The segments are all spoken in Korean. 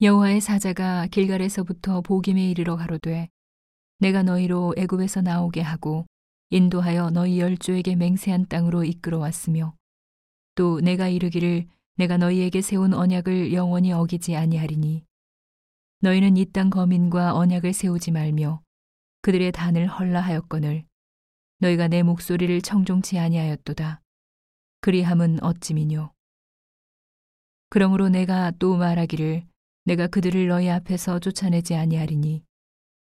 여호와의 사자가 길갈에서부터 보김에 이르러 가로되 내가 너희로 애굽에서 나오게 하고 인도하여 너희 열조에게 맹세한 땅으로 이끌어 왔으며 또 내가 이르기를 내가 너희에게 세운 언약을 영원히 어기지 아니하리니 너희는 이 땅 거민과 언약을 세우지 말며 그들의 단을 헐라하였거늘 너희가 내 목소리를 청종치 아니하였도다. 그리함은 어찌미뇨? 그러므로 내가 또 말하기를 내가 그들을 너희 앞에서 쫓아내지 아니하리니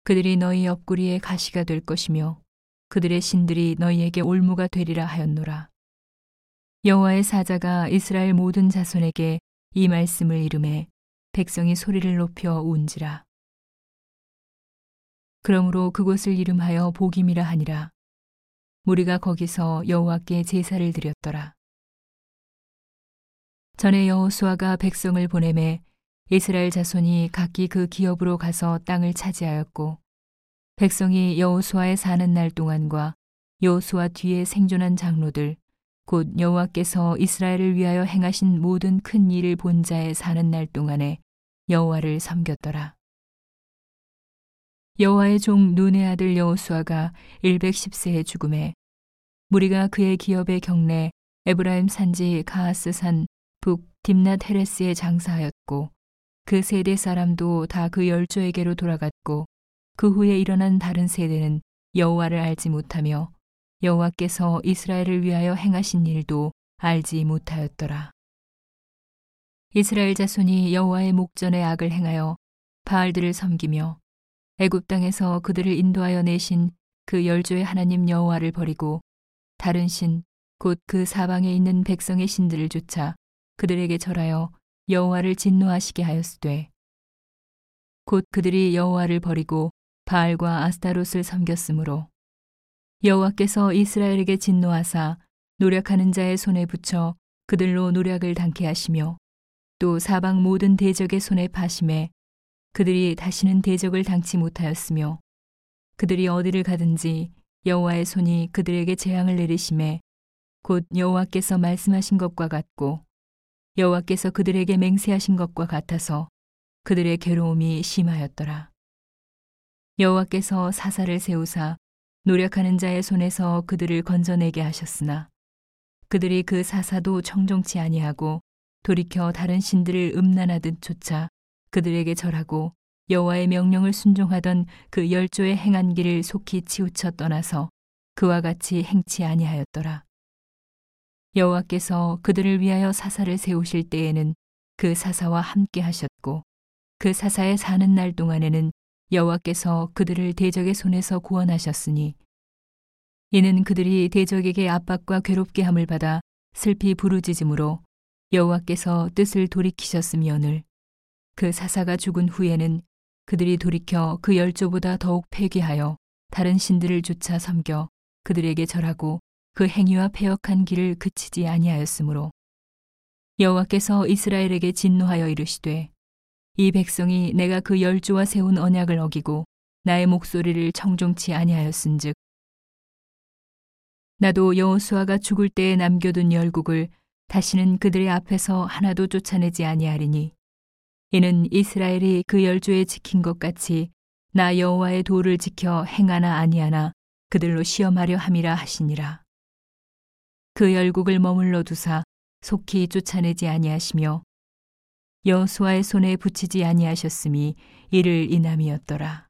그들이 너희 옆구리에 가시가 될 것이며 그들의 신들이 너희에게 올무가 되리라 하였노라. 여호와의 사자가 이스라엘 모든 자손에게 이 말씀을 이름해 백성이 소리를 높여 운지라. 그러므로 그곳을 이름하여 복임이라 하니라. 무리가 거기서 여호와께 제사를 드렸더라. 전에 여호수아가 백성을 보내매 이스라엘 자손이 각기 그 기업으로 가서 땅을 차지하였고 백성이 여호수아에 사는 날 동안과 여호수아 뒤에 생존한 장로들 곧 여호와께서 이스라엘을 위하여 행하신 모든 큰 일을 본 자에 사는 날 동안에 여호와를 섬겼더라. 여호와의 종 눈의 아들 여호수아가 110세에 죽음에 무리가 그의 기업의 경내 에브라임 산지 가하스 산 북 딥낫 헤레스에 장사하였고 그 세대 사람도 다 그 열조에게로 돌아갔고 그 후에 일어난 다른 세대는 여호와를 알지 못하며 여호와께서 이스라엘을 위하여 행하신 일도 알지 못하였더라. 이스라엘 자손이 여호와의 목전에 악을 행하여 바알들을 섬기며 애굽 땅에서 그들을 인도하여 내신 그 열조의 하나님 여호와를 버리고 다른 신 곧 그 사방에 있는 백성의 신들을 쫓아 그들에게 절하여 여호와를 진노하시게 하였으되 곧 그들이 여호와를 버리고 바알과 아스타롯을 섬겼으므로 여호와께서 이스라엘에게 진노하사 노력하는 자의 손에 붙여 그들로 노력을 당케 하시며 또 사방 모든 대적의 손에 파심해 그들이 다시는 대적을 당치 못하였으며 그들이 어디를 가든지 여호와의 손이 그들에게 재앙을 내리심에 곧 여호와께서 말씀하신 것과 같고 여호와께서 그들에게 맹세하신 것과 같아서 그들의 괴로움이 심하였더라. 여호와께서 사사를 세우사 노력하는 자의 손에서 그들을 건져내게 하셨으나 그들이 그 사사도 청종치 아니하고 돌이켜 다른 신들을 음란하듯 쫓아 그들에게 절하고 여호와의 명령을 순종하던 그 열조의 행한 길을 속히 치우쳐 떠나서 그와 같이 행치 아니하였더라. 여호와께서 그들을 위하여 사사를 세우실 때에는 그 사사와 함께 하셨고 그 사사에 사는 날 동안에는 여호와께서 그들을 대적의 손에서 구원하셨으니 이는 그들이 대적에게 압박과 괴롭게 함을 받아 슬피 부르짖음으로 여호와께서 뜻을 돌이키셨으며늘 그 사사가 죽은 후에는 그들이 돌이켜 그 열조보다 더욱 폐기하여 다른 신들을 쫓아 섬겨 그들에게 절하고 그 행위와 폐역한 길을 그치지 아니하였으므로 여호와께서 이스라엘에게 진노하여 이르시되 이 백성이 내가 그 열조와 세운 언약을 어기고 나의 목소리를 청종치 아니하였은즉 나도 여호수아가 죽을 때에 남겨둔 열국을 다시는 그들의 앞에서 하나도 쫓아내지 아니하리니 이는 이스라엘이 그 열조에 지킨 것 같이 나 여호와의 도를 지켜 행하나 아니하나 그들로 시험하려 함이라 하시니라. 그 열국을 머물러 두사 속히 쫓아내지 아니하시며 여호수아의 손에 붙이지 아니하셨음이 이를 인함이었더라.